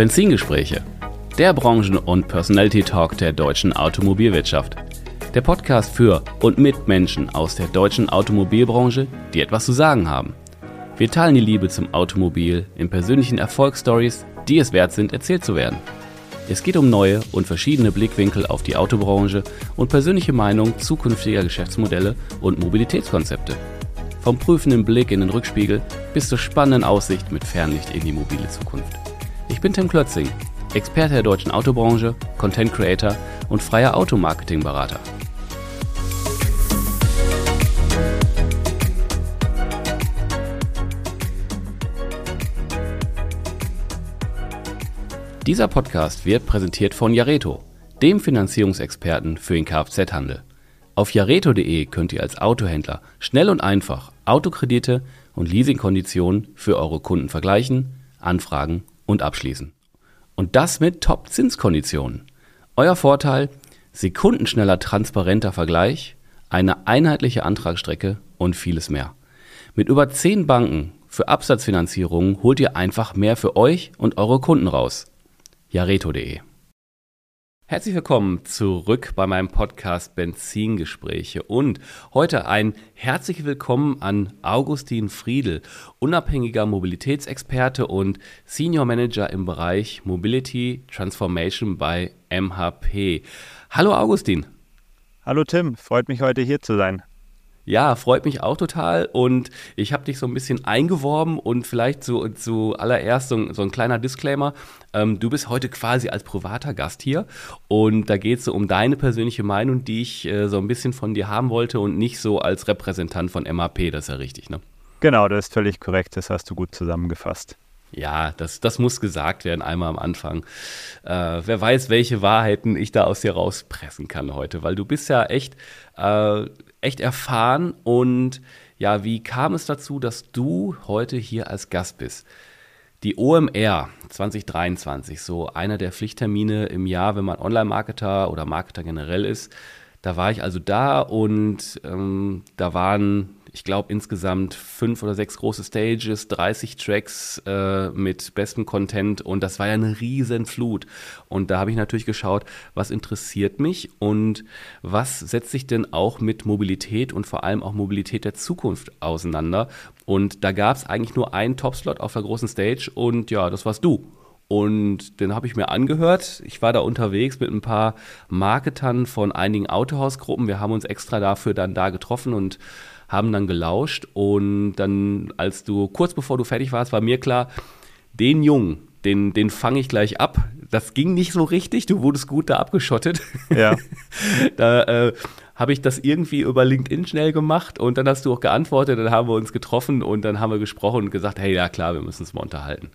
Benzingespräche, der Branchen- und Personality Talk der deutschen Automobilwirtschaft. Der Podcast für und mit Menschen aus der deutschen Automobilbranche, die etwas zu sagen haben. Wir teilen die Liebe zum Automobil in persönlichen Erfolgsstories, die es wert sind, erzählt zu werden. Es geht um neue und verschiedene Blickwinkel auf die Autobranche und persönliche Meinung zukünftiger Geschäftsmodelle und Mobilitätskonzepte. Vom prüfenden Blick in den Rückspiegel bis zur spannenden Aussicht mit Fernlicht in die mobile Zukunft. Ich bin Tim Klötzing, Experte der deutschen Autobranche, Content Creator und freier Automarketing-Berater. Dieser Podcast wird präsentiert von Jareto, dem Finanzierungsexperten für den Kfz-Handel. Auf jareto.de könnt ihr als Autohändler schnell und einfach Autokredite und Leasingkonditionen für eure Kunden vergleichen, anfragen und abschließen. Und das mit Top-Zinskonditionen. Euer Vorteil: sekundenschneller, transparenter Vergleich, eine einheitliche Antragsstrecke und vieles mehr. Mit über 10 Banken für Absatzfinanzierungen holt ihr einfach mehr für euch und eure Kunden raus jareto.de. Herzlich willkommen zurück bei meinem Podcast Benzingespräche und heute ein herzliches Willkommen an Augustin Friedel, unabhängiger Mobilitätsexperte und Senior Manager im Bereich Mobility Transformation bei MHP. Hallo Augustin. Hallo Tim, freut mich heute hier zu sein. Ja, freut mich auch total und ich habe dich so ein bisschen eingeworben und vielleicht zu, zuallererst so, so ein kleiner Disclaimer. Ähm, du bist heute quasi als privater Gast hier und da geht es so um deine persönliche Meinung, die ich äh, so ein bisschen von dir haben wollte und nicht so als Repräsentant von MAP, das ist ja richtig, ne? Genau, das ist völlig korrekt, das hast du gut zusammengefasst. Ja, das, das muss gesagt werden, einmal am Anfang. Äh, wer weiß, welche Wahrheiten ich da aus dir rauspressen kann heute, weil du bist ja echt äh, echt erfahren. Und ja, wie kam es dazu, dass du heute hier als Gast bist? Die OMR 2023, so einer der Pflichttermine im Jahr, wenn man Online-Marketer oder Marketer generell ist. Da war ich also da und ähm, da waren ich glaube, insgesamt fünf oder sechs große Stages, 30 Tracks äh, mit bestem Content und das war ja eine riesen Flut. Und da habe ich natürlich geschaut, was interessiert mich und was setzt sich denn auch mit Mobilität und vor allem auch Mobilität der Zukunft auseinander. Und da gab es eigentlich nur einen Topslot auf der großen Stage und ja, das warst du. Und den habe ich mir angehört. Ich war da unterwegs mit ein paar Marketern von einigen Autohausgruppen. Wir haben uns extra dafür dann da getroffen und haben dann gelauscht und dann, als du kurz bevor du fertig warst, war mir klar, den Jungen, den, den fange ich gleich ab. Das ging nicht so richtig, du wurdest gut da abgeschottet. Ja. da äh, habe ich das irgendwie über LinkedIn schnell gemacht und dann hast du auch geantwortet, dann haben wir uns getroffen und dann haben wir gesprochen und gesagt, hey, ja klar, wir müssen uns mal unterhalten.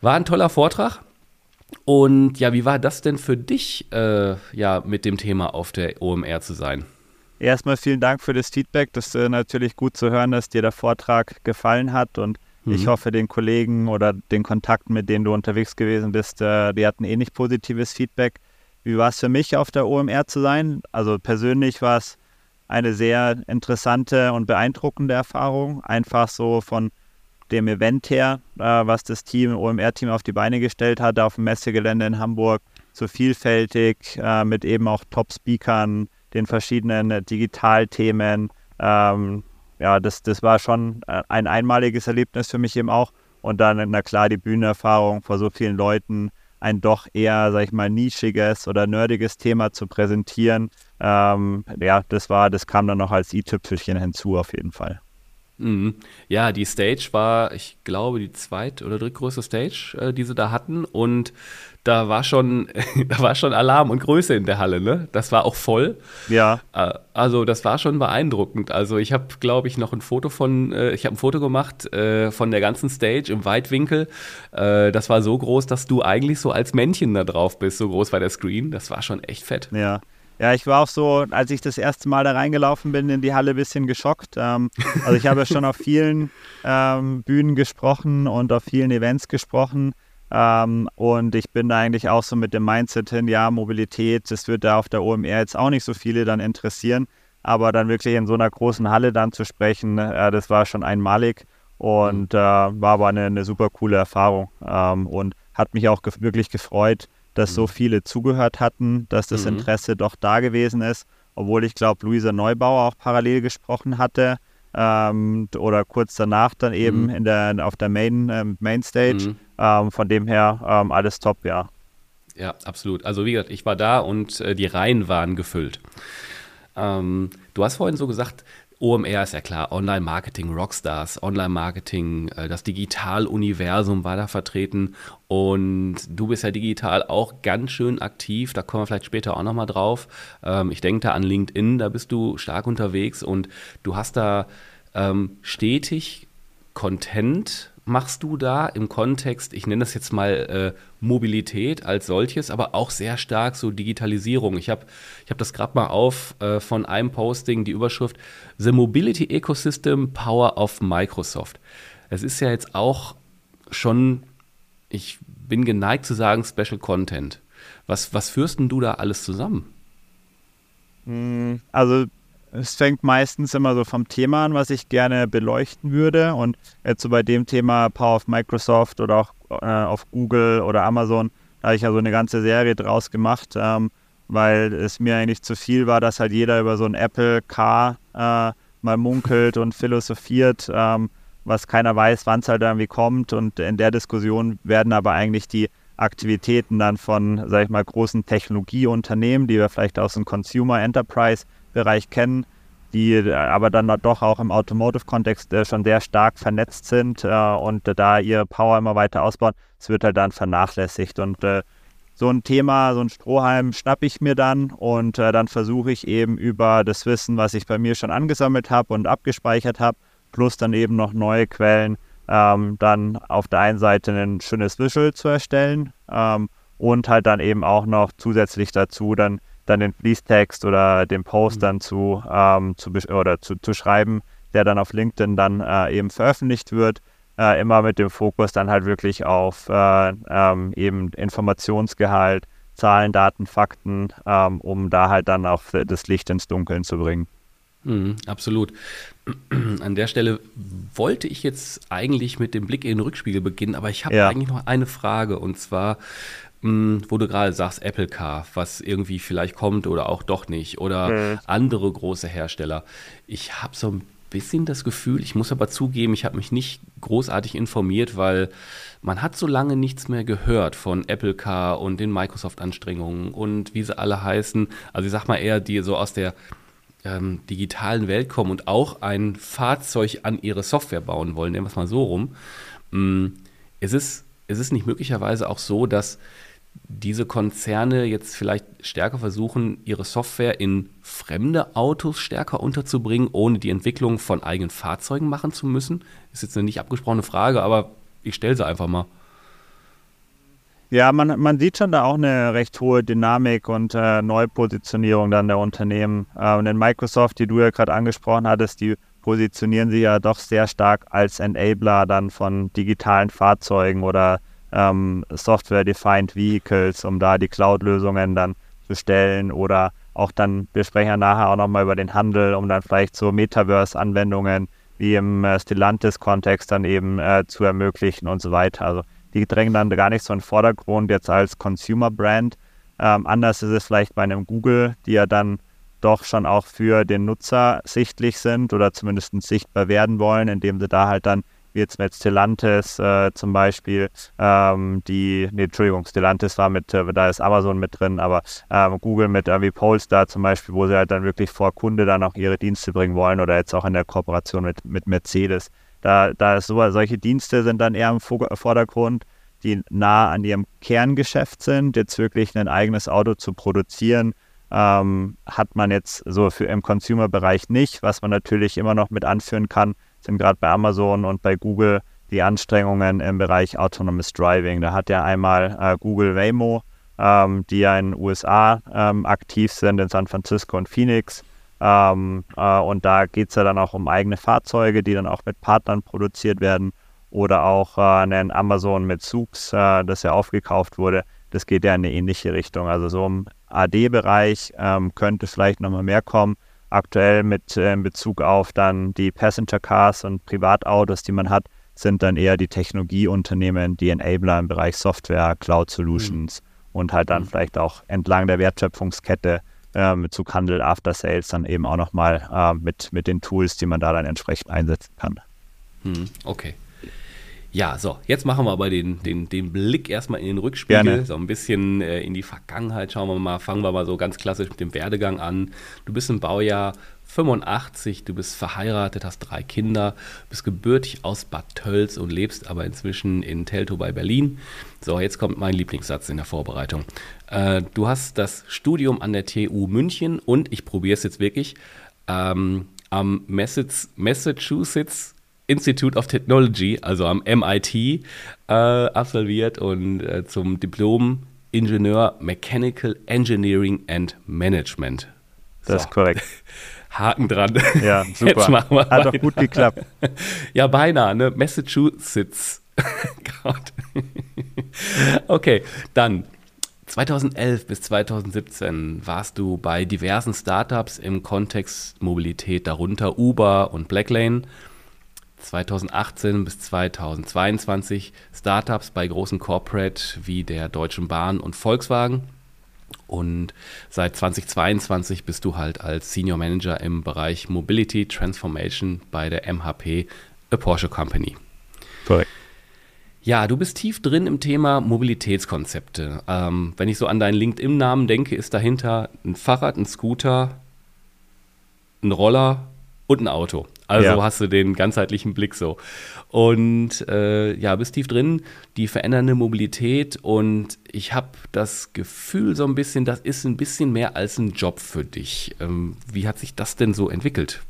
War ein toller Vortrag. Und ja, wie war das denn für dich, äh, ja, mit dem Thema auf der OMR zu sein? Erstmal vielen Dank für das Feedback. Das ist äh, natürlich gut zu hören, dass dir der Vortrag gefallen hat und mhm. ich hoffe, den Kollegen oder den Kontakten, mit denen du unterwegs gewesen bist, äh, die hatten ähnlich eh positives Feedback. Wie war es für mich, auf der OMR zu sein? Also persönlich war es eine sehr interessante und beeindruckende Erfahrung. Einfach so von dem Event her, äh, was das Team, OMR-Team auf die Beine gestellt hat, auf dem Messegelände in Hamburg, so vielfältig mit eben auch Top-Speakern, den verschiedenen äh, Digitalthemen. Ähm, ja, das, das war schon äh, ein einmaliges Erlebnis für mich eben auch. Und dann, na klar, die Bühnenerfahrung vor so vielen Leuten, ein doch eher, sag ich mal, nischiges oder nerdiges Thema zu präsentieren. Ähm, ja, das war, das kam dann noch als i-Tüpfelchen hinzu auf jeden Fall. Mhm. Ja, die Stage war, ich glaube, die zweit- oder drittgrößte Stage, äh, die sie da hatten. Und da war schon, da war schon Alarm und Größe in der Halle, ne? Das war auch voll. Ja. Äh, also das war schon beeindruckend. Also ich habe, glaube ich, noch ein Foto von, äh, ich habe ein Foto gemacht äh, von der ganzen Stage im Weitwinkel. Das war so groß, dass du eigentlich so als Männchen da drauf bist. So groß war der Screen. Das war schon echt fett. Ja. Ja, ich war auch so, als ich das erste Mal da reingelaufen bin in die Halle, ein bisschen geschockt. Ähm, also ich habe schon auf vielen ähm, Bühnen gesprochen und auf vielen Events gesprochen. Ähm, und ich bin da eigentlich auch so mit dem Mindset hin, ja, Mobilität, das wird da auf der OMR jetzt auch nicht so viele dann interessieren. Aber dann wirklich in so einer großen Halle dann zu sprechen, äh, das war schon einmalig und mhm. äh, war aber eine, eine, super coole Erfahrung. Ähm, und hat mich auch ge wirklich gefreut, dass so mhm. viele zugehört hatten, dass das mhm. Interesse doch da gewesen ist, obwohl ich glaube, Luisa Neubauer auch parallel gesprochen hatte ähm, oder kurz danach dann eben mhm. in der, auf der Main, ähm, Mainstage. Mhm. Von dem her ähm, alles top, ja. Ja, absolut. Also wie gesagt, ich war da und äh, die Reihen waren gefüllt. Ähm, du hast vorhin so gesagt, OMR ist ja klar, Online-Marketing, Rockstars, Online-Marketing, äh, das Digital-Universum war da vertreten und du bist ja digital auch ganz schön aktiv, da kommen wir vielleicht später auch nochmal drauf. Ähm, ich denke da an LinkedIn, da bist du stark unterwegs und du hast da ähm, stetig Content machst du da im Kontext, ich nenne das jetzt mal äh, Mobilität als solches, aber auch sehr stark so Digitalisierung. Ich habe ich hab das gerade mal auf äh, von einem Posting, die Überschrift The Mobility Ecosystem Power of Microsoft. Es ist ja jetzt auch schon, ich bin geneigt zu sagen, Special Content. Was, was führst denn du da alles zusammen? Hm, also es fängt meistens immer so vom Thema an, was ich gerne beleuchten würde. Und jetzt so bei dem Thema Power of Microsoft oder auch äh, auf Google oder Amazon, da habe ich ja so eine ganze Serie draus gemacht, ähm, weil es mir eigentlich zu viel war, dass halt jeder über so ein Apple Car äh, mal munkelt und philosophiert, ähm, was keiner weiß, wann es halt irgendwie kommt. Und in der Diskussion werden aber eigentlich die Aktivitäten dann von, sag ich mal, großen Technologieunternehmen, die wir vielleicht aus dem Consumer Enterprise Bereich kennen, die aber dann doch auch im Automotive-Kontext äh, schon sehr stark vernetzt sind äh, und da ihre Power immer weiter ausbauen. Es wird halt dann vernachlässigt und äh, so ein Thema, so ein Strohhalm schnappe ich mir dann und dann versuche ich eben über das Wissen, was ich bei mir schon angesammelt habe und abgespeichert habe, plus dann eben noch neue Quellen, ähm, dann auf der einen Seite ein schönes Visual zu erstellen ähm, und halt dann eben auch noch zusätzlich dazu dann dann den Fließtext oder den Post mhm. dann zu, ähm, zu, oder zu, zu schreiben, der dann auf LinkedIn dann äh, eben veröffentlicht wird. Äh, immer mit dem Fokus dann halt wirklich auf äh, ähm, eben Informationsgehalt, Zahlen, Daten, Fakten, ähm, um da halt dann auch das Licht ins Dunkeln zu bringen. Mhm, absolut. An der Stelle wollte ich jetzt eigentlich mit dem Blick in den Rückspiegel beginnen, aber ich habe ja. eigentlich noch eine Frage und zwar hm, wo du gerade sagst, Apple Car, was irgendwie vielleicht kommt oder auch doch nicht, oder mhm. andere große Hersteller. Ich habe so ein bisschen das Gefühl, ich muss aber zugeben, ich habe mich nicht großartig informiert, weil man hat so lange nichts mehr gehört von Apple Car und den Microsoft-Anstrengungen und wie sie alle heißen. Also ich sag mal eher, die so aus der ähm, digitalen Welt kommen und auch ein Fahrzeug an ihre Software bauen wollen, nehmen wir es mal so rum. Ähm, es ist, es ist nicht möglicherweise auch so, dass diese Konzerne jetzt vielleicht stärker versuchen, ihre Software in fremde Autos stärker unterzubringen, ohne die Entwicklung von eigenen Fahrzeugen machen zu müssen? Ist jetzt eine nicht abgesprochene Frage, aber ich stelle sie einfach mal. Ja, man, man sieht schon da auch eine recht hohe Dynamik und äh, Neupositionierung dann der Unternehmen. Äh, und in Microsoft, die du ja gerade angesprochen hattest, die positionieren sich ja doch sehr stark als Enabler dann von digitalen Fahrzeugen oder ähm, Software-Defined Vehicles, um da die Cloud-Lösungen dann zu stellen oder auch dann, wir sprechen ja nachher auch nochmal über den Handel, um dann vielleicht so Metaverse-Anwendungen wie im äh, Stellantis-Kontext dann eben äh, zu ermöglichen und so weiter. Also die drängen dann gar nicht so in den Vordergrund jetzt als Consumer-Brand. Ähm, anders ist es vielleicht bei einem Google, die ja dann doch schon auch für den Nutzer sichtlich sind oder zumindest sichtbar werden wollen, indem sie da halt dann wie jetzt mit Stellantis äh, zum Beispiel, ähm, die, nee, Entschuldigung, Stellantis war mit, äh, da ist Amazon mit drin, aber ähm, Google mit irgendwie Polestar zum Beispiel, wo sie halt dann wirklich vor Kunde dann auch ihre Dienste bringen wollen oder jetzt auch in der Kooperation mit, mit Mercedes. Da, da ist so, solche Dienste sind dann eher im Vordergrund, die nah an ihrem Kerngeschäft sind, jetzt wirklich ein eigenes Auto zu produzieren, ähm, hat man jetzt so für im Consumer-Bereich nicht, was man natürlich immer noch mit anführen kann, sind gerade bei Amazon und bei Google die Anstrengungen im Bereich Autonomous Driving. Da hat ja einmal äh, Google Waymo, ähm, die ja in den USA ähm, aktiv sind, in San Francisco und Phoenix. Ähm, äh, und da geht es ja dann auch um eigene Fahrzeuge, die dann auch mit Partnern produziert werden. Oder auch äh, einen Amazon mit Zoox, äh, das ja aufgekauft wurde. Das geht ja in eine ähnliche Richtung. Also so im AD-Bereich ähm, könnte vielleicht nochmal mehr kommen aktuell mit äh, in Bezug auf dann die Passenger Cars und Privatautos, die man hat, sind dann eher die Technologieunternehmen, die Enabler im Bereich Software, Cloud Solutions mhm. und halt dann mhm. vielleicht auch entlang der Wertschöpfungskette äh, mit Zughandel, After Sales dann eben auch nochmal äh, mit, mit den Tools, die man da dann entsprechend einsetzen kann. Mhm. Okay. Ja, so, jetzt machen wir aber den, den, den Blick erstmal in den Rückspiegel, Gerne. so ein bisschen äh, in die Vergangenheit. Schauen wir mal, fangen wir mal so ganz klassisch mit dem Werdegang an. Du bist im Baujahr 85, du bist verheiratet, hast drei Kinder, bist gebürtig aus Bad Tölz und lebst aber inzwischen in Teltow bei Berlin. So, jetzt kommt mein Lieblingssatz in der Vorbereitung. Äh, du hast das Studium an der TU München und ich probiere es jetzt wirklich ähm, am Massachusetts Institute of Technology, also am MIT, äh, absolviert und äh, zum Diplom Ingenieur Mechanical Engineering and Management. So. Das ist korrekt. Haken dran. Ja, super. Jetzt machen wir Hat doch gut geklappt. Ja, beinahe, ne? Massachusetts. Gott. okay, dann 2011 bis 2017 warst du bei diversen Startups im Kontext Mobilität, darunter Uber und Blacklane. 2018 bis 2022 Startups bei großen Corporate wie der Deutschen Bahn und Volkswagen. Und seit 2022 bist du halt als Senior Manager im Bereich Mobility Transformation bei der MHP, a Porsche Company. Korrekt. Ja, du bist tief drin im Thema Mobilitätskonzepte. Ähm, wenn ich so an deinen LinkedIn-Namen denke, ist dahinter ein Fahrrad, ein Scooter, ein Roller und ein Auto. Also ja. hast du den ganzheitlichen Blick so. Und äh, ja, bist tief drin, die verändernde Mobilität und ich habe das Gefühl so ein bisschen, das ist ein bisschen mehr als ein Job für dich. Ähm, wie hat sich das denn so entwickelt?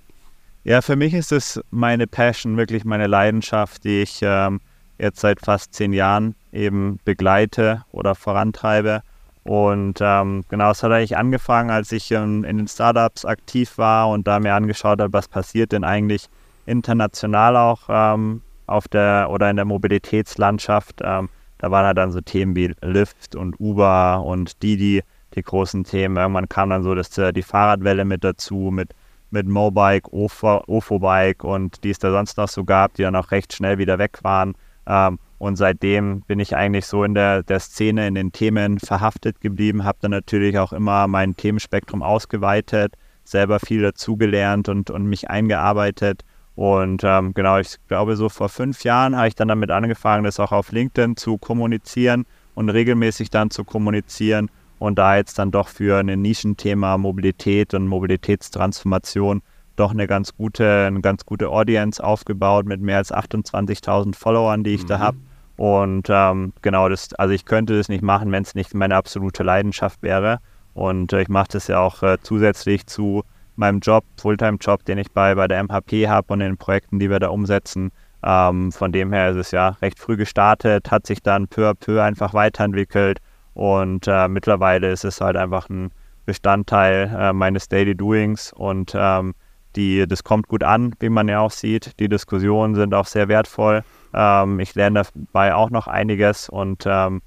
Ja, für mich ist es meine Passion, wirklich meine Leidenschaft, die ich ähm, jetzt seit fast zehn Jahren eben begleite oder vorantreibe. Und ähm, genau, es hat eigentlich angefangen, als ich ähm, in den Startups aktiv war und da mir angeschaut habe, was passiert denn eigentlich international auch ähm, auf der oder in der Mobilitätslandschaft. Ähm, da waren halt dann so Themen wie Lyft und Uber und Didi, die großen Themen. Irgendwann kam dann so dass, äh, die Fahrradwelle mit dazu, mit, mit Mobike, Ofo, Ofobike und die es da sonst noch so gab, die dann auch recht schnell wieder weg waren. Ähm, und seitdem bin ich eigentlich so in der, der Szene, in den Themen verhaftet geblieben, habe dann natürlich auch immer mein Themenspektrum ausgeweitet, selber viel dazugelernt und, und mich eingearbeitet. Und ähm, genau, ich glaube, so vor fünf Jahren habe ich dann damit angefangen, das auch auf LinkedIn zu kommunizieren und regelmäßig dann zu kommunizieren und da jetzt dann doch für ein Nischenthema Mobilität und Mobilitätstransformation doch eine ganz gute, eine ganz gute Audience aufgebaut mit mehr als 28.000 Followern, die ich mhm. da habe. Und ähm, genau, das, also ich könnte das nicht machen, wenn es nicht meine absolute Leidenschaft wäre. Und äh, ich mache das ja auch äh, zusätzlich zu meinem Job, Fulltime-Job, den ich bei, bei der MHP habe und den Projekten, die wir da umsetzen. Ähm, von dem her ist es ja recht früh gestartet, hat sich dann peu à peu einfach weiterentwickelt und äh, mittlerweile ist es halt einfach ein Bestandteil äh, meines Daily Doings und ähm, die, das kommt gut an, wie man ja auch sieht. Die Diskussionen sind auch sehr wertvoll. Ähm, ich lerne dabei auch noch einiges und ähm,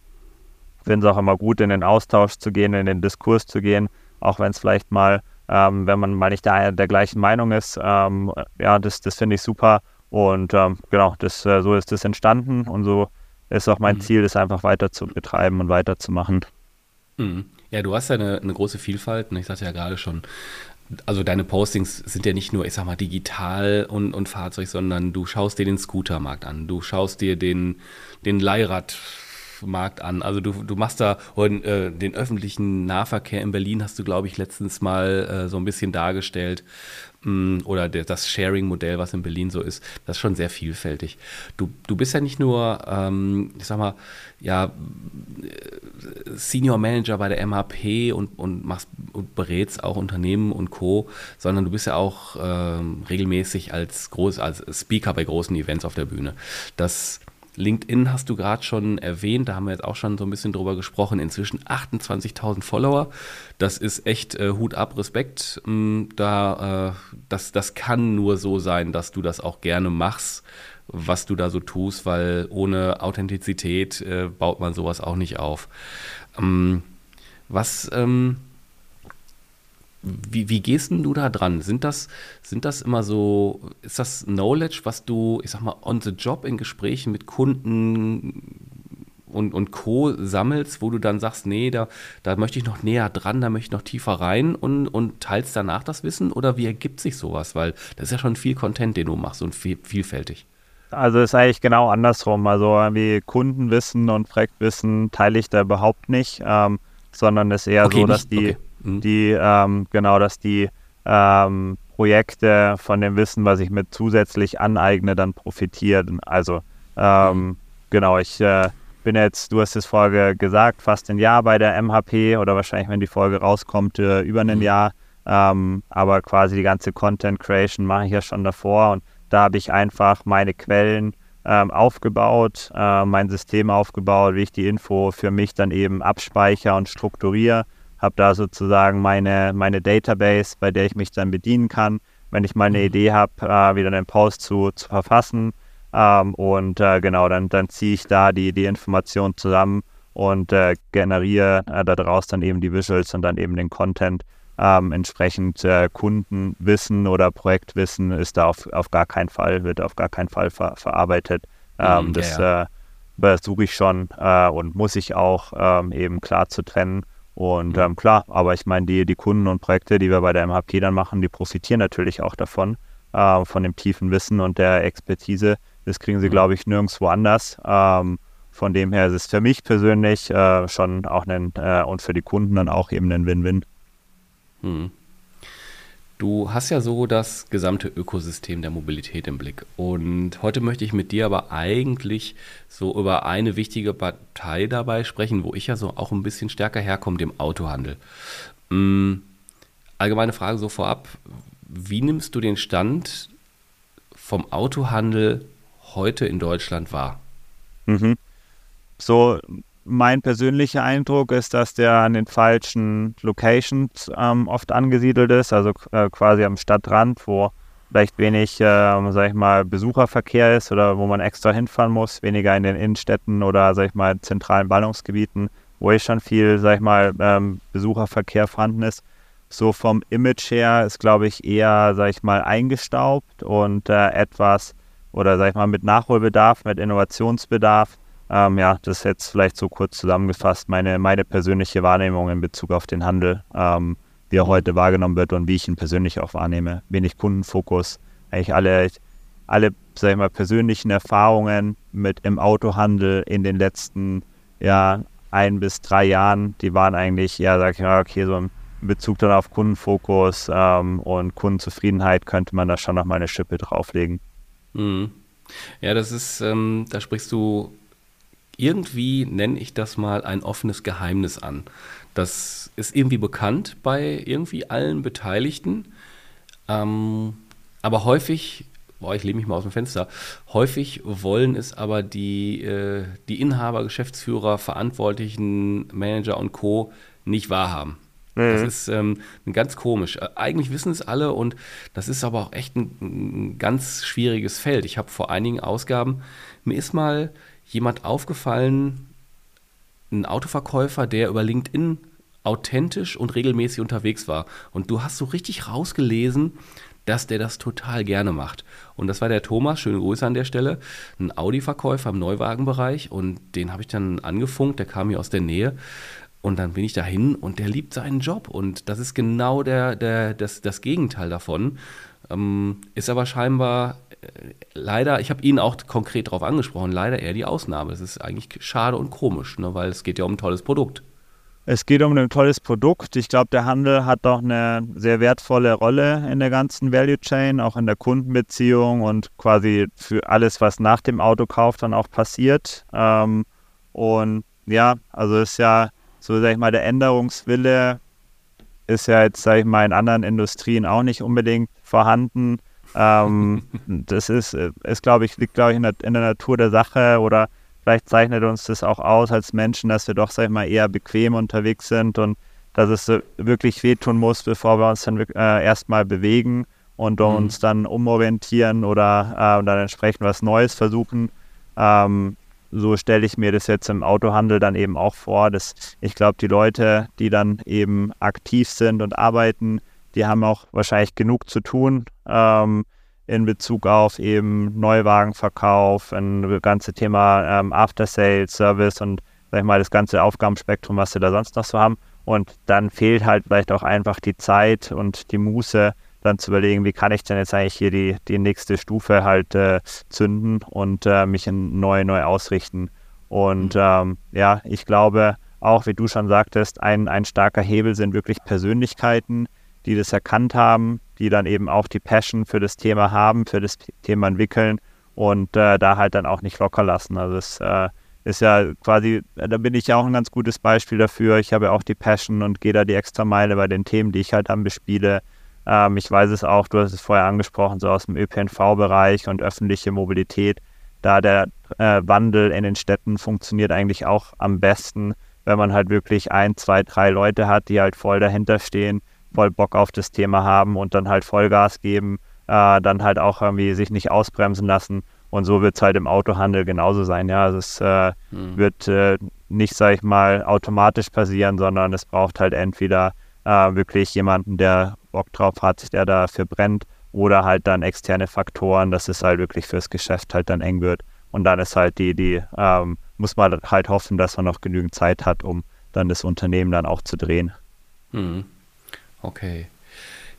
finde es auch immer gut, in den Austausch zu gehen, in den Diskurs zu gehen, auch wenn es vielleicht mal, ähm, wenn man mal nicht der, der gleichen Meinung ist. Ähm, ja, das, das finde ich super. Und ähm, genau, das, äh, so ist das entstanden und so ist auch mein mhm. Ziel, das einfach weiter zu betreiben und weiterzumachen. Mhm. Ja, du hast ja eine, eine große Vielfalt. Und ich sagte ja gerade schon, also deine Postings sind ja nicht nur, ich sag mal, digital und, und Fahrzeug, sondern du schaust dir den Scootermarkt an, du schaust dir den, den Leihradmarkt an. Also du, du machst da äh, den öffentlichen Nahverkehr in Berlin hast du, glaube ich, letztens mal äh, so ein bisschen dargestellt. Mm, oder der, das Sharing-Modell, was in Berlin so ist, das ist schon sehr vielfältig. Du, du bist ja nicht nur, ähm, ich sag mal, ja, Senior Manager bei der MHP und, und machst und berätst auch Unternehmen und Co., sondern du bist ja auch ähm, regelmäßig als groß, als Speaker bei großen Events auf der Bühne. Das LinkedIn hast du gerade schon erwähnt, da haben wir jetzt auch schon so ein bisschen drüber gesprochen. Inzwischen 28.000 Follower. Das ist echt äh, Hut ab, Respekt. Mm, da, äh, das, das kann nur so sein, dass du das auch gerne machst, was du da so tust, weil ohne Authentizität äh, baut man sowas auch nicht auf. Ähm, was, ähm, wie, wie gehst du da dran? Sind das, sind das immer so, ist das Knowledge, was du, ich sag mal, on the job in Gesprächen mit Kunden und, und Co. sammelst, wo du dann sagst, nee, da, da möchte ich noch näher dran, da möchte ich noch tiefer rein und, und teilst danach das Wissen? Oder wie ergibt sich sowas? Weil das ist ja schon viel Content, den du machst und viel, vielfältig. Also ist eigentlich genau andersrum. Also wie Kundenwissen und Projektwissen teile ich da überhaupt nicht, ähm, sondern ist eher okay, so, dass nicht? die, okay. Mhm. die ähm, genau, dass die ähm, Projekte von dem Wissen, was ich mir zusätzlich aneigne, dann profitieren. Also ähm, mhm. genau, ich äh, bin jetzt, du hast es vorher gesagt, fast ein Jahr bei der MHP oder wahrscheinlich, wenn die Folge rauskommt, äh, über ein mhm. Jahr. Ähm, aber quasi die ganze Content Creation mache ich ja schon davor und da habe ich einfach meine Quellen ähm, aufgebaut, äh, mein System aufgebaut, wie ich die Info für mich dann eben abspeichere und strukturiere. Habe da sozusagen meine, meine Database, bei der ich mich dann bedienen kann, wenn ich mal eine mhm. Idee habe, äh, wieder einen Post zu, zu verfassen. Ähm, und äh, genau, dann, dann ziehe ich da die, die Informationen zusammen und äh, generiere äh, daraus dann eben die Visuals und dann eben den Content. Ähm, entsprechend äh, Kundenwissen oder Projektwissen ist da auf, auf gar keinen Fall, wird auf gar keinen Fall ver verarbeitet. Ähm, mhm, das ja. äh, versuche ich schon und muss ich auch ähm, eben klar zu trennen. Und ähm, klar, aber ich meine, die, die Kunden und Projekte, die wir bei der MHP dann machen, die profitieren natürlich auch davon, äh, von dem tiefen Wissen und der Expertise. Das kriegen sie, mhm. glaube ich, nirgendwo anders. Ähm, von dem her ist es für mich persönlich äh, schon auch ein äh, und für die Kunden dann auch eben ein Win-Win. Hm. Du hast ja so das gesamte Ökosystem der Mobilität im Blick. Und heute möchte ich mit dir aber eigentlich so über eine wichtige Partei dabei sprechen, wo ich ja so auch ein bisschen stärker herkomme, dem Autohandel. Hm. Allgemeine Frage so vorab. Wie nimmst du den Stand vom Autohandel heute in Deutschland wahr? Mhm. So mein persönlicher Eindruck ist, dass der an den falschen Locations ähm, oft angesiedelt ist, also äh, quasi am Stadtrand, wo vielleicht wenig, äh, sag ich mal, Besucherverkehr ist oder wo man extra hinfahren muss, weniger in den Innenstädten oder, sag ich mal, zentralen Ballungsgebieten, wo eh schon viel, sag ich mal, ähm, Besucherverkehr vorhanden ist. So vom Image her ist, glaube ich, eher, sag ich mal, eingestaubt und äh, etwas oder, sag ich mal, mit Nachholbedarf, mit Innovationsbedarf ähm, ja, das ist jetzt vielleicht so kurz zusammengefasst meine, meine persönliche Wahrnehmung in Bezug auf den Handel, ähm, wie er heute wahrgenommen wird und wie ich ihn persönlich auch wahrnehme. Wenig Kundenfokus, eigentlich alle, alle sag ich mal, persönlichen Erfahrungen mit im Autohandel in den letzten ja, ein bis drei Jahren, die waren eigentlich, ja, sag ich mal, okay, so in Bezug dann auf Kundenfokus ähm, und Kundenzufriedenheit könnte man da schon noch mal eine Schippe drauflegen. Mhm. Ja, das ist, ähm, da sprichst du irgendwie nenne ich das mal ein offenes Geheimnis an. Das ist irgendwie bekannt bei irgendwie allen Beteiligten. Ähm, aber häufig, boah, ich lehne mich mal aus dem Fenster, häufig wollen es aber die, äh, die Inhaber, Geschäftsführer, Verantwortlichen, Manager und Co. nicht wahrhaben. Mhm. Das ist ähm, ganz komisch. Äh, eigentlich wissen es alle und das ist aber auch echt ein, ein ganz schwieriges Feld. Ich habe vor einigen Ausgaben, mir ist mal jemand aufgefallen, ein Autoverkäufer, der über LinkedIn authentisch und regelmäßig unterwegs war. Und du hast so richtig rausgelesen, dass der das total gerne macht. Und das war der Thomas, schöne Grüße an der Stelle, ein Audi-Verkäufer im Neuwagenbereich. Und den habe ich dann angefunkt, der kam hier aus der Nähe. Und dann bin ich dahin und der liebt seinen Job. Und das ist genau der, der, das, das Gegenteil davon. Ähm, ist aber scheinbar leider, ich habe ihn auch konkret darauf angesprochen, leider eher die Ausnahme. Das ist eigentlich schade und komisch, ne, weil es geht ja um ein tolles Produkt. Es geht um ein tolles Produkt. Ich glaube, der Handel hat auch eine sehr wertvolle Rolle in der ganzen Value Chain, auch in der Kundenbeziehung und quasi für alles, was nach dem Autokauf dann auch passiert. Ähm, und ja, also ist ja, so sag ich mal, der Änderungswille ist ja jetzt, sag ich mal, in anderen Industrien auch nicht unbedingt vorhanden. Ähm, das ist, ist glaube ich, liegt, glaube ich, in der, in der, Natur der Sache oder vielleicht zeichnet uns das auch aus als Menschen, dass wir doch, sag ich mal, eher bequem unterwegs sind und dass es wirklich wehtun muss, bevor wir uns dann äh, erstmal bewegen und mhm. uns dann umorientieren oder äh, dann entsprechend was Neues versuchen. Ähm, so stelle ich mir das jetzt im Autohandel dann eben auch vor, dass ich glaube, die Leute, die dann eben aktiv sind und arbeiten, die haben auch wahrscheinlich genug zu tun ähm, in Bezug auf eben Neuwagenverkauf, ein ganze Thema ähm, After Sales, Service und sag ich mal das ganze Aufgabenspektrum, was sie da sonst noch so haben. Und dann fehlt halt vielleicht auch einfach die Zeit und die Muße, dann zu überlegen, wie kann ich denn jetzt eigentlich hier die, die nächste Stufe halt äh, zünden und äh, mich neu, neu ausrichten. Und mhm. ähm, ja, ich glaube auch, wie du schon sagtest, ein, ein starker Hebel sind wirklich Persönlichkeiten, die das erkannt haben, die dann eben auch die Passion für das Thema haben, für das Thema entwickeln und äh, da halt dann auch nicht locker lassen. Also es äh, ist ja quasi, da bin ich ja auch ein ganz gutes Beispiel dafür. Ich habe ja auch die Passion und gehe da die extra Meile bei den Themen, die ich halt dann bespiele. Ähm, ich weiß es auch, du hast es vorher angesprochen, so aus dem ÖPNV-Bereich und öffentliche Mobilität. Da der äh, Wandel in den Städten funktioniert eigentlich auch am besten, wenn man halt wirklich ein, zwei, drei Leute hat, die halt voll dahinter stehen, voll Bock auf das Thema haben und dann halt Vollgas geben, äh, dann halt auch irgendwie sich nicht ausbremsen lassen. Und so wird es halt im Autohandel genauso sein. Ja, also es äh, hm. wird äh, nicht, sag ich mal, automatisch passieren, sondern es braucht halt entweder äh, wirklich jemanden, der Bock drauf hat, der dafür brennt, oder halt dann externe Faktoren, dass es halt wirklich fürs Geschäft halt dann eng wird. Und dann ist halt die, die ähm, muss man halt hoffen, dass man noch genügend Zeit hat, um dann das Unternehmen dann auch zu drehen. Hm. Okay.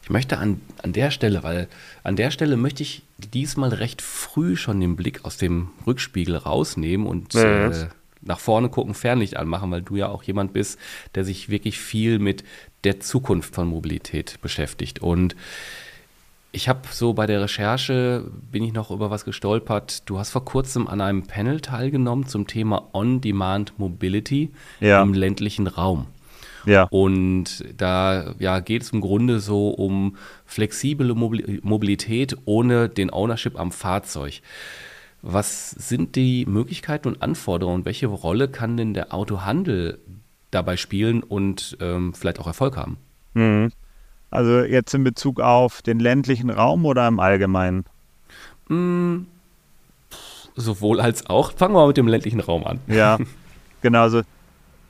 Ich möchte an, an der Stelle, weil an der Stelle möchte ich diesmal recht früh schon den Blick aus dem Rückspiegel rausnehmen und ja, äh, nach vorne gucken, Fernlicht anmachen, weil du ja auch jemand bist, der sich wirklich viel mit der Zukunft von Mobilität beschäftigt. Und ich habe so bei der Recherche, bin ich noch über was gestolpert. Du hast vor kurzem an einem Panel teilgenommen zum Thema On-Demand Mobility ja. im ländlichen Raum. Ja. Und da ja, geht es im Grunde so um flexible Mobilität ohne den Ownership am Fahrzeug. Was sind die Möglichkeiten und Anforderungen? Welche Rolle kann denn der Autohandel dabei spielen und ähm, vielleicht auch Erfolg haben? Mhm. Also jetzt in Bezug auf den ländlichen Raum oder im Allgemeinen? Mhm. Sowohl als auch. Fangen wir mal mit dem ländlichen Raum an. Ja, genau. Also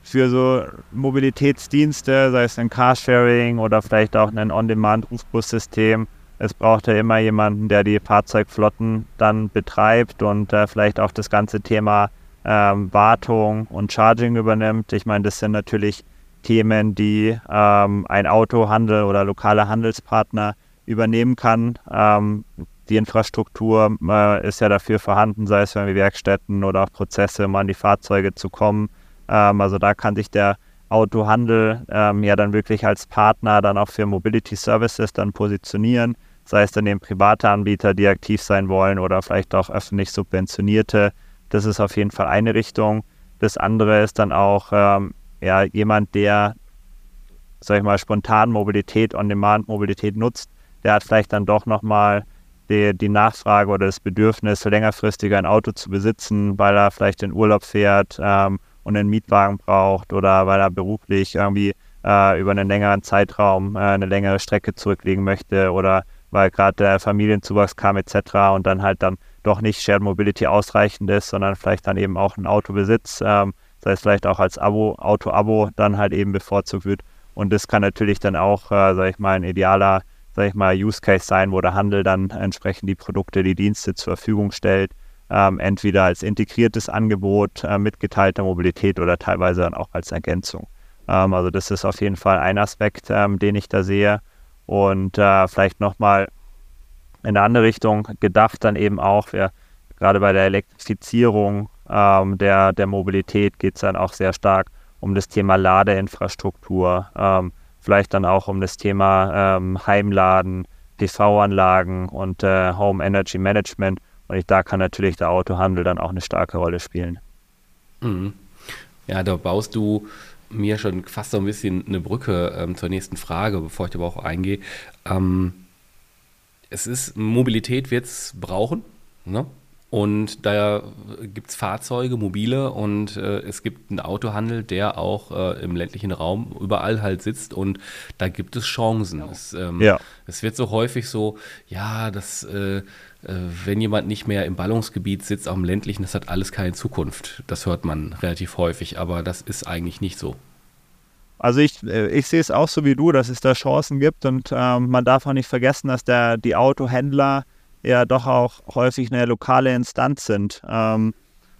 für so Mobilitätsdienste, sei es ein Carsharing oder vielleicht auch ein On-Demand-Rufbussystem, es braucht ja immer jemanden, der die Fahrzeugflotten dann betreibt und äh, vielleicht auch das ganze Thema ähm, Wartung und Charging übernimmt. Ich meine, das sind natürlich Themen, die ähm, ein Autohandel oder lokaler Handelspartner übernehmen kann. Ähm, die Infrastruktur äh, ist ja dafür vorhanden, sei es wie Werkstätten oder auch Prozesse, um an die Fahrzeuge zu kommen. Ähm, also da kann sich der Autohandel ähm, ja dann wirklich als Partner dann auch für Mobility Services dann positionieren sei es dann eben private Anbieter, die aktiv sein wollen oder vielleicht auch öffentlich subventionierte. Das ist auf jeden Fall eine Richtung. Das andere ist dann auch ähm, ja, jemand, der, sag ich mal, spontan Mobilität, On-Demand-Mobilität nutzt, der hat vielleicht dann doch nochmal die, die Nachfrage oder das Bedürfnis, längerfristiger ein Auto zu besitzen, weil er vielleicht in Urlaub fährt ähm, und einen Mietwagen braucht oder weil er beruflich irgendwie äh, über einen längeren Zeitraum äh, eine längere Strecke zurücklegen möchte oder weil gerade der Familienzuwachs kam etc. und dann halt dann doch nicht Shared Mobility ausreichend ist, sondern vielleicht dann eben auch ein Autobesitz, ähm, sei es vielleicht auch als Abo, Auto-Abo dann halt eben bevorzugt wird. Und das kann natürlich dann auch, äh, sage ich mal, ein idealer, sage ich mal, Use Case sein, wo der Handel dann entsprechend die Produkte, die Dienste zur Verfügung stellt, ähm, entweder als integriertes Angebot äh, mit geteilter Mobilität oder teilweise dann auch als Ergänzung. Ähm, also das ist auf jeden Fall ein Aspekt, ähm, den ich da sehe. Und äh, vielleicht nochmal in eine andere Richtung gedacht, dann eben auch, wir, gerade bei der Elektrifizierung ähm, der, der Mobilität geht es dann auch sehr stark um das Thema Ladeinfrastruktur, ähm, vielleicht dann auch um das Thema ähm, Heimladen, PV-Anlagen und äh, Home Energy Management. Und da kann natürlich der Autohandel dann auch eine starke Rolle spielen. Mhm. Ja, da baust du mir schon fast so ein bisschen eine Brücke ähm, zur nächsten Frage, bevor ich aber auch eingehe. Ähm, es ist, Mobilität wird es brauchen. Ne? Und da gibt es Fahrzeuge, mobile und äh, es gibt einen Autohandel, der auch äh, im ländlichen Raum überall halt sitzt und da gibt es Chancen. Es, ähm, ja. es wird so häufig so, ja, das äh, äh, wenn jemand nicht mehr im Ballungsgebiet sitzt, auch im ländlichen, das hat alles keine Zukunft. Das hört man relativ häufig, aber das ist eigentlich nicht so. also ich, äh, ich sehe es auch so wie du, dass es da Chancen gibt und ähm, man darf auch nicht vergessen, dass der, die Autohändler ja doch auch häufig eine lokale Instanz sind. Ähm,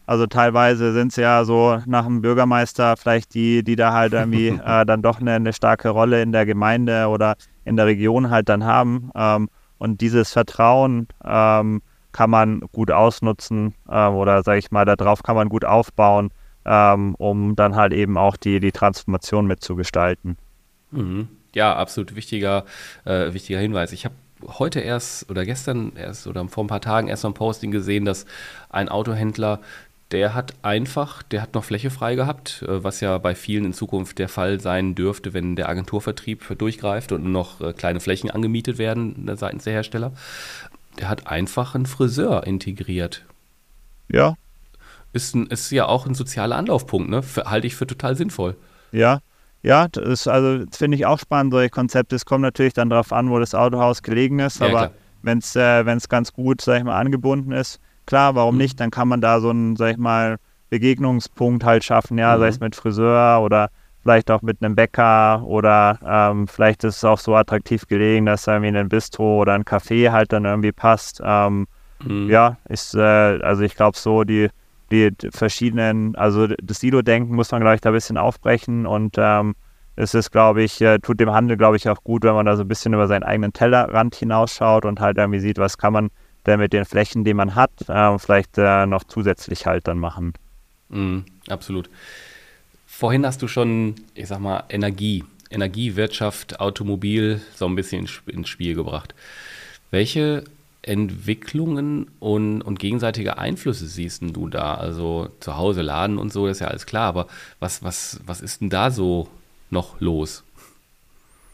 also teilweise sind es ja so nach dem Bürgermeister vielleicht die, die da halt irgendwie äh, dann doch eine, eine, starke Rolle in der Gemeinde oder in der Region halt dann haben. Ähm, und dieses Vertrauen ähm, kann man gut ausnutzen äh, oder sage ich mal, darauf kann man gut aufbauen ähm, um dann halt eben auch die, die Transformation mitzugestalten. Mhm. Ja, absolut wichtiger, äh, wichtiger Hinweis. Ich habe heute erst oder gestern erst oder vor ein paar Tagen erst noch ein Posting gesehen, dass ein Autohändler, der hat einfach, der hat noch Fläche frei gehabt, äh, was ja bei vielen in Zukunft der Fall sein dürfte, wenn der Agenturvertrieb durchgreift und noch äh, kleine Flächen angemietet werden äh, seitens der Hersteller. Der hat einfach einen Friseur integriert. Ja, ist, ein, ist ja auch ein sozialer Anlaufpunkt, ne? Für, halte ich für total sinnvoll. Ja, ja, das ist, also finde ich auch spannend, solche Konzepte. Es kommt natürlich dann darauf an, wo das Autohaus gelegen ist, ja, aber wenn es äh, ganz gut, sag ich mal, angebunden ist, klar, warum mhm. nicht? Dann kann man da so einen, sag ich mal, Begegnungspunkt halt schaffen, ja, mhm. sei es mit Friseur oder vielleicht auch mit einem Bäcker oder ähm, vielleicht ist es auch so attraktiv gelegen, dass irgendwie ein Bistro oder ein Café halt dann irgendwie passt. Ähm, mhm. Ja, ist, äh, also ich glaube so, die die verschiedenen, also das Silo-Denken muss man, glaube ich, da ein bisschen aufbrechen und ähm, es ist, glaube ich, äh, tut dem Handel, glaube ich, auch gut, wenn man da so ein bisschen über seinen eigenen Tellerrand hinausschaut und halt irgendwie sieht, was kann man denn mit den Flächen, die man hat, äh, vielleicht äh, noch zusätzlich halt dann machen. Mm, absolut. Vorhin hast du schon, ich sag mal, Energie, Energiewirtschaft, Automobil so ein bisschen ins Spiel gebracht. Welche Entwicklungen und, und gegenseitige Einflüsse siehst du da? Also zu Hause laden und so, das ist ja alles klar, aber was, was, was ist denn da so noch los?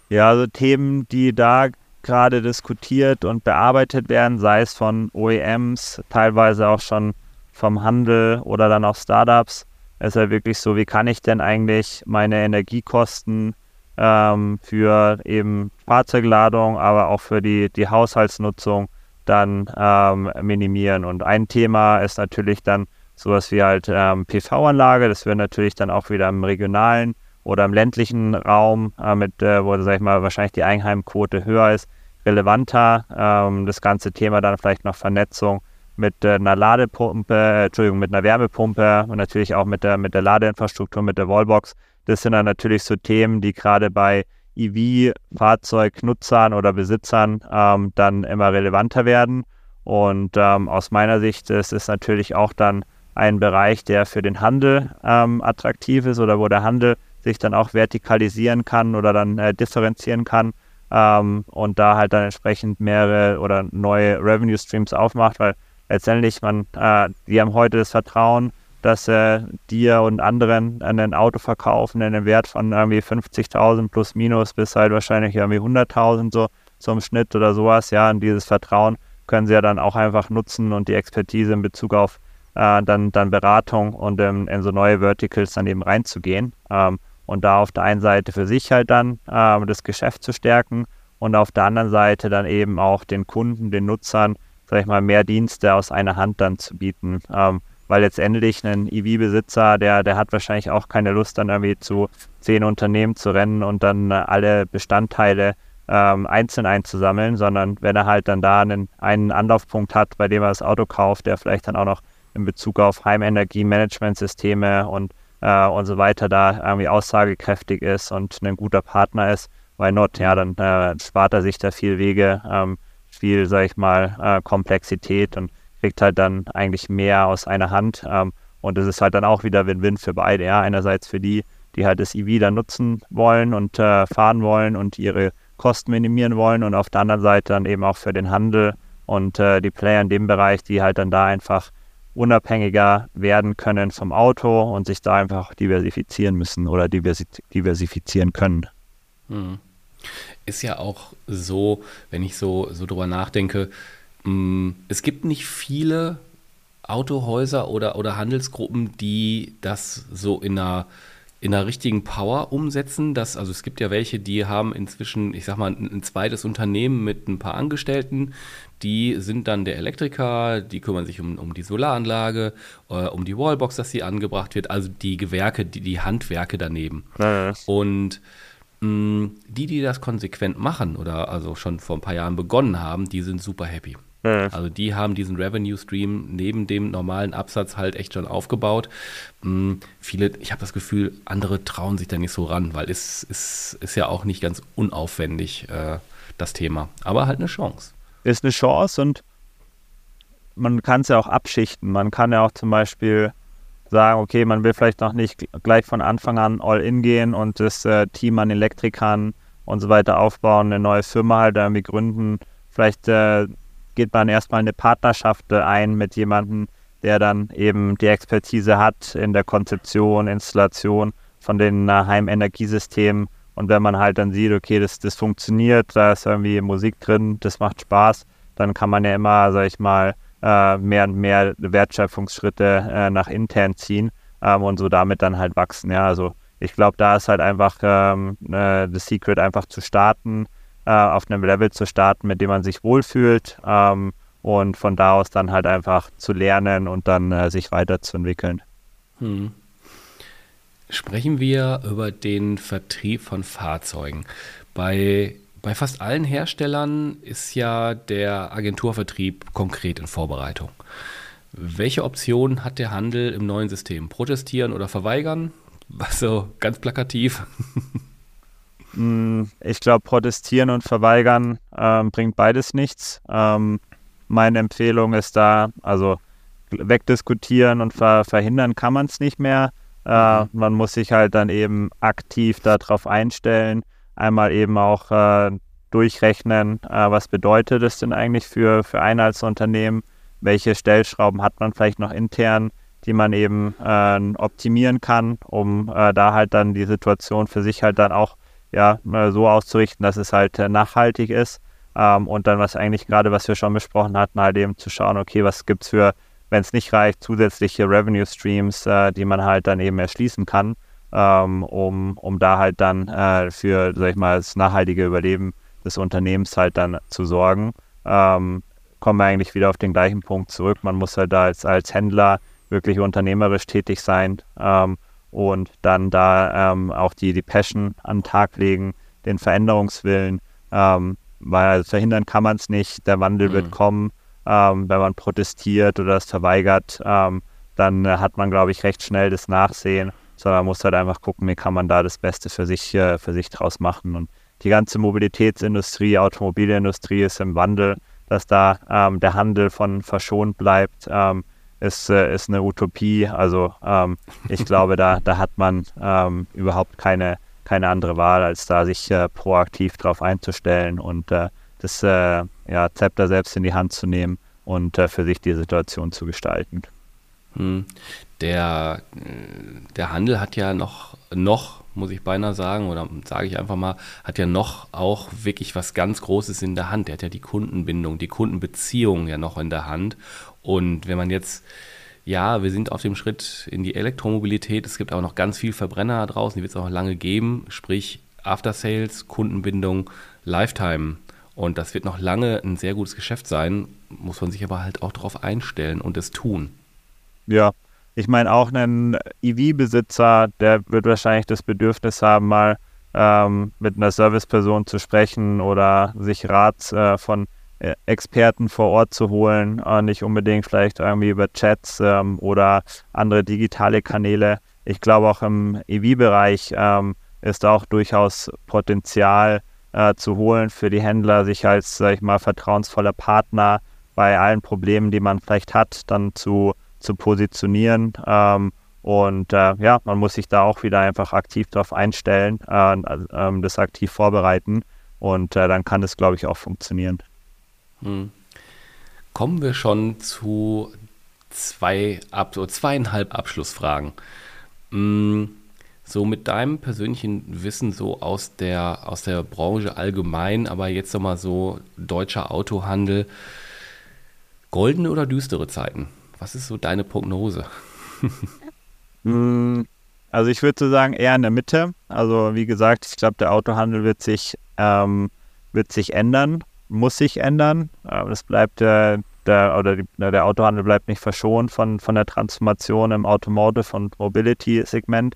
Ja, also Themen, die da gerade diskutiert und bearbeitet werden, sei es von OEMs, teilweise auch schon vom Handel oder dann auch Startups, ist ja wirklich so, wie kann ich denn eigentlich meine Energiekosten ähm, für eben Fahrzeugladung, aber auch für die, die Haushaltsnutzung dann ähm, minimieren. Und ein Thema ist natürlich dann sowas wie halt ähm, PV-Anlage. Das wird natürlich dann auch wieder im regionalen oder im ländlichen Raum, äh, mit, äh, wo, sag ich mal, wahrscheinlich die Einheimquote höher ist, relevanter. Ähm, das ganze Thema dann vielleicht noch Vernetzung mit äh, einer Ladepumpe, äh, Entschuldigung, mit einer Wärmepumpe und natürlich auch mit der, mit der Ladeinfrastruktur, mit der Wallbox. Das sind dann natürlich so Themen, die gerade bei EV-Fahrzeugnutzern oder Besitzern ähm, dann immer relevanter werden. Und ähm, aus meiner Sicht ist es natürlich auch dann ein Bereich, der für den Handel ähm, attraktiv ist oder wo der Handel sich dann auch vertikalisieren kann oder dann äh, differenzieren kann ähm, und da halt dann entsprechend mehrere oder neue Revenue Streams aufmacht, weil letztendlich man, äh, die haben heute das Vertrauen, dass äh, dir und anderen ein Auto verkaufen in einem Wert von irgendwie 50.000 plus minus bis halt wahrscheinlich irgendwie 100.000 so zum Schnitt oder sowas. Ja, und dieses Vertrauen können sie ja dann auch einfach nutzen und die Expertise in Bezug auf äh, dann, dann Beratung und ähm, in so neue Verticals dann eben reinzugehen. Ähm, und da auf der einen Seite für sich halt dann äh, das Geschäft zu stärken und auf der anderen Seite dann eben auch den Kunden, den Nutzern, sag ich mal, mehr Dienste aus einer Hand dann zu bieten. Ähm, weil letztendlich ein EV-Besitzer, der, der hat wahrscheinlich auch keine Lust, dann irgendwie zu zehn Unternehmen zu rennen und dann äh, alle Bestandteile ähm, einzeln einzusammeln, sondern wenn er halt dann da einen, einen Anlaufpunkt hat, bei dem er das Auto kauft, der vielleicht dann auch noch in Bezug auf Heimenergie-Managementsysteme und, äh, und so weiter da irgendwie aussagekräftig ist und ein guter Partner ist, weil not, ja, dann äh, spart er sich da viel Wege, ähm, viel, sag ich mal, äh, Komplexität und kriegt halt dann eigentlich mehr aus einer Hand. Ähm, und das ist halt dann auch wieder Win-Win für beide. Ja, einerseits für die, die halt das EV dann nutzen wollen und äh, fahren wollen und ihre Kosten minimieren wollen und auf der anderen Seite dann eben auch für den Handel und äh, die Player in dem Bereich, die halt dann da einfach unabhängiger werden können vom Auto und sich da einfach diversifizieren müssen oder diversifizieren können. Hm. Ist ja auch so, wenn ich so, so drüber nachdenke, es gibt nicht viele Autohäuser oder, oder Handelsgruppen, die das so in einer in der richtigen Power umsetzen. Dass, also es gibt ja welche, die haben inzwischen, ich sag mal, ein, ein zweites Unternehmen mit ein paar Angestellten. Die sind dann der Elektriker, die kümmern sich um, um die Solaranlage, äh, um die Wallbox, dass sie angebracht wird, also die Gewerke, die, die Handwerke daneben. Ja. Und mh, mm, die, die das konsequent machen oder also schon vor ein paar Jahren begonnen haben, die sind super happy. Mhm. Also die haben diesen Revenue Stream neben dem normalen Absatz halt echt schon aufgebaut. Mhm. Viele, ich habe das Gefühl, andere trauen sich da nicht so ran, weil es, es ist ja auch nicht ganz unaufwendig, äh, das Thema. Aber halt eine Chance. Ist eine Chance und man kann es ja auch abschichten. Man kann ja auch zum Beispiel sagen, okay, man will vielleicht noch nicht gleich von Anfang an all in gehen und das äh, Team an Elektrikern und so weiter aufbauen, eine neue Firma halt irgendwie gründen. Vielleicht äh, geht man erstmal eine Partnerschaft ein mit jemandem, der dann eben die Expertise hat in der Konzeption, Installation von den äh, Heimenergiesystemen. Und wenn man halt dann sieht, okay, das, das funktioniert, da ist irgendwie Musik drin, das macht Spaß, dann kann man ja immer, sag ich mal, äh, mehr und mehr Wertschöpfungsschritte äh, nach intern ziehen ähm, und so damit dann halt wachsen. Ja, also ich glaube, da ist halt einfach ähm, das Secret einfach zu starten, äh, auf einem Level zu starten, mit dem man sich wohlfühlt ähm, und von da aus dann halt einfach zu lernen und dann äh, sich weiterzuentwickeln. Hm. Sprechen wir über den Vertrieb von Fahrzeugen. Bei, bei fast allen Herstellern ist ja der Agenturvertrieb konkret in Vorbereitung. Welche Option hat der Handel im neuen System? Protestieren oder verweigern? Was so ganz plakativ. Hm, ich glaube, protestieren und verweigern ähm, bringt beides nichts. Ähm, meine Empfehlung ist da, also wegdiskutieren und ver verhindern kann man es nicht mehr. Äh, mhm. man muss sich halt dann eben aktiv darauf einstellen. Einmal eben auch äh, durchrechnen, äh, was bedeutet es denn eigentlich für, für ein als Unternehmen? Welche Stellschrauben hat man vielleicht noch intern, die man eben äh, optimieren kann, um äh, da halt dann die Situation für sich halt dann auch ja, so auszurichten, dass es halt äh, nachhaltig ist. Ähm, und dann, was eigentlich gerade, was wir schon besprochen hatten, halt eben zu schauen, okay, was gibt es für, wenn es nicht reicht, zusätzliche Revenue Streams, äh, die man halt dann eben erschließen kann, ähm, um, um da halt dann äh, für, sag ich mal, das nachhaltige Überleben des Unternehmens halt dann zu sorgen. Ähm, kommen wir eigentlich wieder auf den gleichen Punkt zurück. Man muss halt da als, als Händler wirklich unternehmerisch tätig sein. Ähm, und dann da ähm, auch die, die Passion an den Tag legen, den Veränderungswillen, ähm, weil verhindern kann man es nicht, der Wandel mhm. wird kommen, ähm, wenn man protestiert oder es verweigert, ähm, dann äh, hat man, glaube ich, recht schnell das Nachsehen, sondern man muss halt einfach gucken, wie kann man da das Beste für sich, äh, für sich draus machen. Und die ganze Mobilitätsindustrie, Automobilindustrie ist im Wandel, dass da ähm, der Handel von verschont bleibt, ähm, ist, äh, ist eine Utopie. Also ähm, ich glaube, da, da hat man ähm, überhaupt keine, keine andere Wahl, als da sich äh, proaktiv darauf einzustellen und äh, das äh, ja, Zepter selbst in die Hand zu nehmen und äh, für sich die Situation zu gestalten. Hm. Der, äh, der Handel hat ja noch, noch, muss ich beinahe sagen, oder sage ich einfach mal, hat ja noch auch wirklich was ganz Großes in der Hand. Der hat ja die Kundenbindung, die Kundenbeziehung ja noch in der Hand. Und wenn man jetzt, ja, wir sind auf dem Schritt in die Elektromobilität, es gibt aber noch ganz viel Verbrenner draußen, die wird es auch noch lange geben, sprich After Sales, Kundenbindung, Lifetime. Und das wird noch lange ein sehr gutes Geschäft sein, muss man sich aber halt auch darauf einstellen und es tun. Ja, ich meine auch ein EV-Besitzer, der wird wahrscheinlich das Bedürfnis haben, mal ähm, mit einer Serviceperson zu sprechen oder sich Rat äh, von Experten vor Ort zu holen, äh, nicht unbedingt vielleicht irgendwie über Chats ähm, oder andere digitale Kanäle. Ich glaube auch im EV-Bereich ähm, ist auch durchaus Potenzial äh, zu holen für die Händler, sich als, sag ich mal, vertrauensvoller Partner bei allen Problemen, die man vielleicht hat, dann zu, zu positionieren. Ähm, und äh, ja, man muss sich da auch wieder einfach aktiv darauf einstellen, äh, äh, das aktiv vorbereiten. Und äh, dann kann das, glaube ich, auch funktionieren. Hm. Kommen wir schon zu zwei, zweieinhalb Abschlussfragen. Hm, so mit deinem persönlichen Wissen so aus der, aus der Branche allgemein, aber jetzt nochmal so deutscher Autohandel. Goldene oder düstere Zeiten? Was ist so deine Prognose? hm, Also ich würde so sagen, eher in der Mitte. Also wie gesagt, ich glaube, der Autohandel wird sich, ähm, wird sich ändern, muss sich ändern. Das bleibt äh, der, oder die, der Autohandel bleibt nicht verschont von, von der Transformation im Automotive- und Mobility-Segment.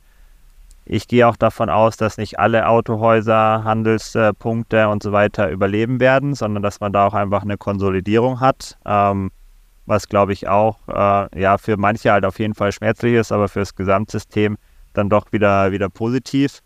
Ich gehe auch davon aus, dass nicht alle Autohäuser, Handelspunkte und so weiter überleben werden, sondern dass man da auch einfach eine Konsolidierung hat. Ähm, was glaube ich auch äh, ja für manche halt auf jeden Fall schmerzlich ist, aber für das Gesamtsystem dann doch wieder, wieder positiv.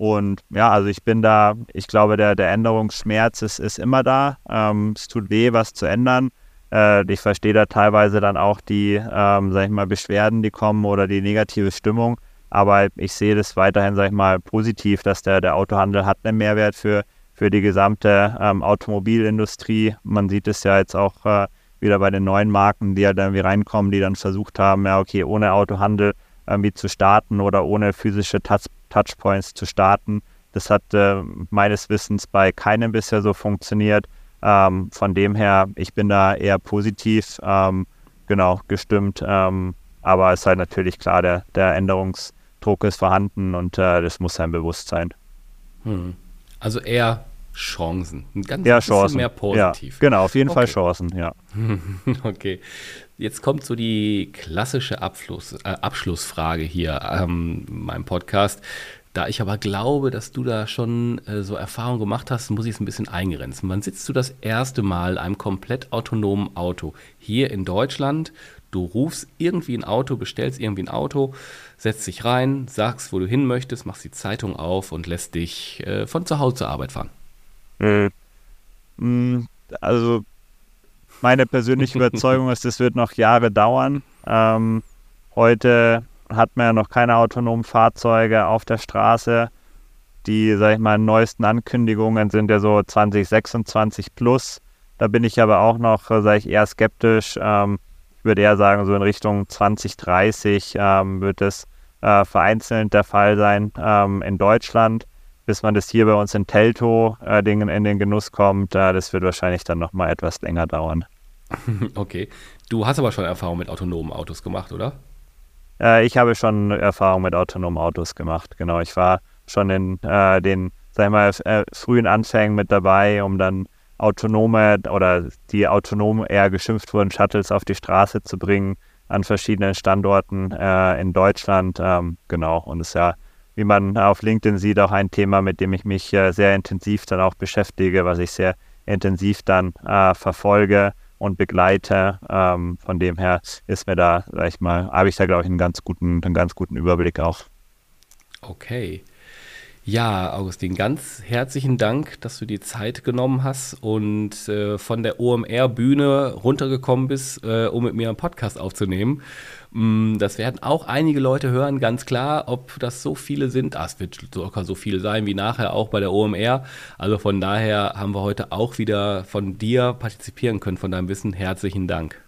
Und ja, also ich bin da, ich glaube, der, der Änderungsschmerz ist, ist immer da. Ähm, es tut weh, was zu ändern. Äh, ich verstehe da teilweise dann auch die, ähm, sag ich mal, Beschwerden, die kommen oder die negative Stimmung. Aber ich sehe das weiterhin, sag ich mal, positiv, dass der, der Autohandel hat einen Mehrwert für, für die gesamte ähm, Automobilindustrie. Man sieht es ja jetzt auch äh, wieder bei den neuen Marken, die ja dann irgendwie reinkommen, die dann versucht haben, ja, okay, ohne Autohandel irgendwie zu starten oder ohne physische Touch Touchpoints zu starten. Das hat äh, meines Wissens bei keinem bisher so funktioniert. Ähm, von dem her, ich bin da eher positiv, ähm, genau, gestimmt. Ähm, aber es ist halt natürlich klar, der, der Änderungsdruck ist vorhanden und äh, das muss sein Bewusstsein. Hm. Also eher Chancen. Ein ganz ja, bisschen Chancen. mehr positiv. Ja, genau, auf jeden okay. Fall Chancen, ja. okay. Jetzt kommt so die klassische Abschluss, äh, Abschlussfrage hier ähm, in meinem Podcast. Da ich aber glaube, dass du da schon äh, so Erfahrung gemacht hast, muss ich es ein bisschen eingrenzen. Wann sitzt du das erste Mal in einem komplett autonomen Auto hier in Deutschland? Du rufst irgendwie ein Auto, bestellst irgendwie ein Auto, setzt dich rein, sagst, wo du hin möchtest, machst die Zeitung auf und lässt dich äh, von zu Hause zur Arbeit fahren. Mhm. Also meine persönliche Überzeugung ist, es wird noch Jahre dauern. Ähm, heute hat man ja noch keine autonomen Fahrzeuge auf der Straße. Die, sag ich mal, neuesten Ankündigungen sind ja so 2026 plus. Da bin ich aber auch noch, äh, sage ich, eher skeptisch. Ähm, ich würde eher sagen, so in Richtung 2030 ähm, wird es äh, vereinzelt der Fall sein ähm, in Deutschland bis man das hier bei uns in Telto äh, in, in den Genuss kommt, äh, das wird wahrscheinlich dann noch mal etwas länger dauern. Okay. Du hast aber schon Erfahrung mit autonomen Autos gemacht, oder? Äh, ich habe schon Erfahrung mit autonomen Autos gemacht, genau. Ich war schon in äh, den, sag ich mal, äh, frühen Anfängen mit dabei, um dann autonome oder die autonom eher geschimpft wurden, Shuttles auf die Straße zu bringen an verschiedenen Standorten äh, in Deutschland. Ähm, genau. Und es ist ja wie man auf LinkedIn sieht, auch ein Thema, mit dem ich mich äh, sehr intensiv dann auch beschäftige, was ich sehr intensiv dann äh, verfolge und begleite. Ähm, von dem her ist mir da, sag ich mal, habe ich da, glaube ich, einen ganz guten, einen ganz guten Überblick auch. Okay. Ja, Augustin, ganz herzlichen Dank, dass du die Zeit genommen hast und äh, von der OMR-Bühne runtergekommen bist, äh, um mit mir einen Podcast aufzunehmen. Mm, das werden auch einige Leute hören, ganz klar. Ob das so viele sind, das wird locker so viele sein wie nachher auch bei der OMR. Also von daher haben wir heute auch wieder von dir partizipieren können, von deinem Wissen. Herzlichen Dank.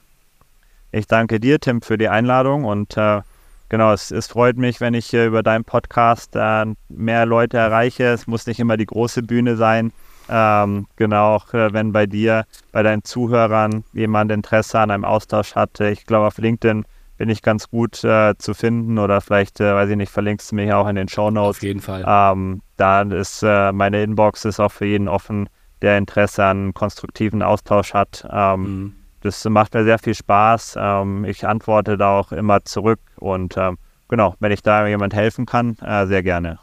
Ich danke dir, Tim, für die Einladung und äh genau, es, es, freut mich, wenn ich äh, über deinen Podcast äh, mehr Leute erreiche. Es muss nicht immer die große Bühne sein. Ähm, genau, auch äh, wenn bei dir, bei deinen Zuhörern jemand Interesse an einem Austausch hatte. Ich glaube, auf LinkedIn bin ich ganz gut äh, zu finden oder vielleicht, äh, weiß ich nicht, verlinkst du mich auch in den Show Notes. Auf jeden Fall. Ähm, da ist äh, meine Inbox ist auch für jeden offen, der Interesse an konstruktiven Austausch hat. Ähm, mhm das macht mir sehr viel Spaß. Ähm, ich antworte da auch immer zurück und ähm, genau, wenn ich da jemand helfen kann, äh, sehr gerne.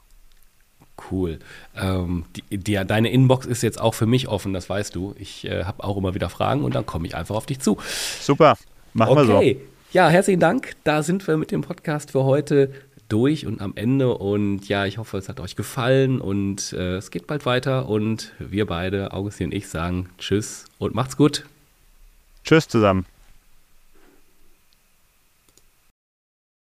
Cool. Ähm, die, die, deine Inbox ist jetzt auch für mich offen, das weißt du. Ich äh, habe auch immer wieder Fragen und dann komme ich einfach auf dich zu. Super, machen okay. wir so. Ja, herzlichen Dank. Da sind wir mit dem Podcast für heute durch und am Ende. Und ja, ich hoffe, es hat euch gefallen und äh, es geht bald weiter. Und wir beide, Augustin und ich, sagen Tschüss und macht's gut. Tschüss zusammen.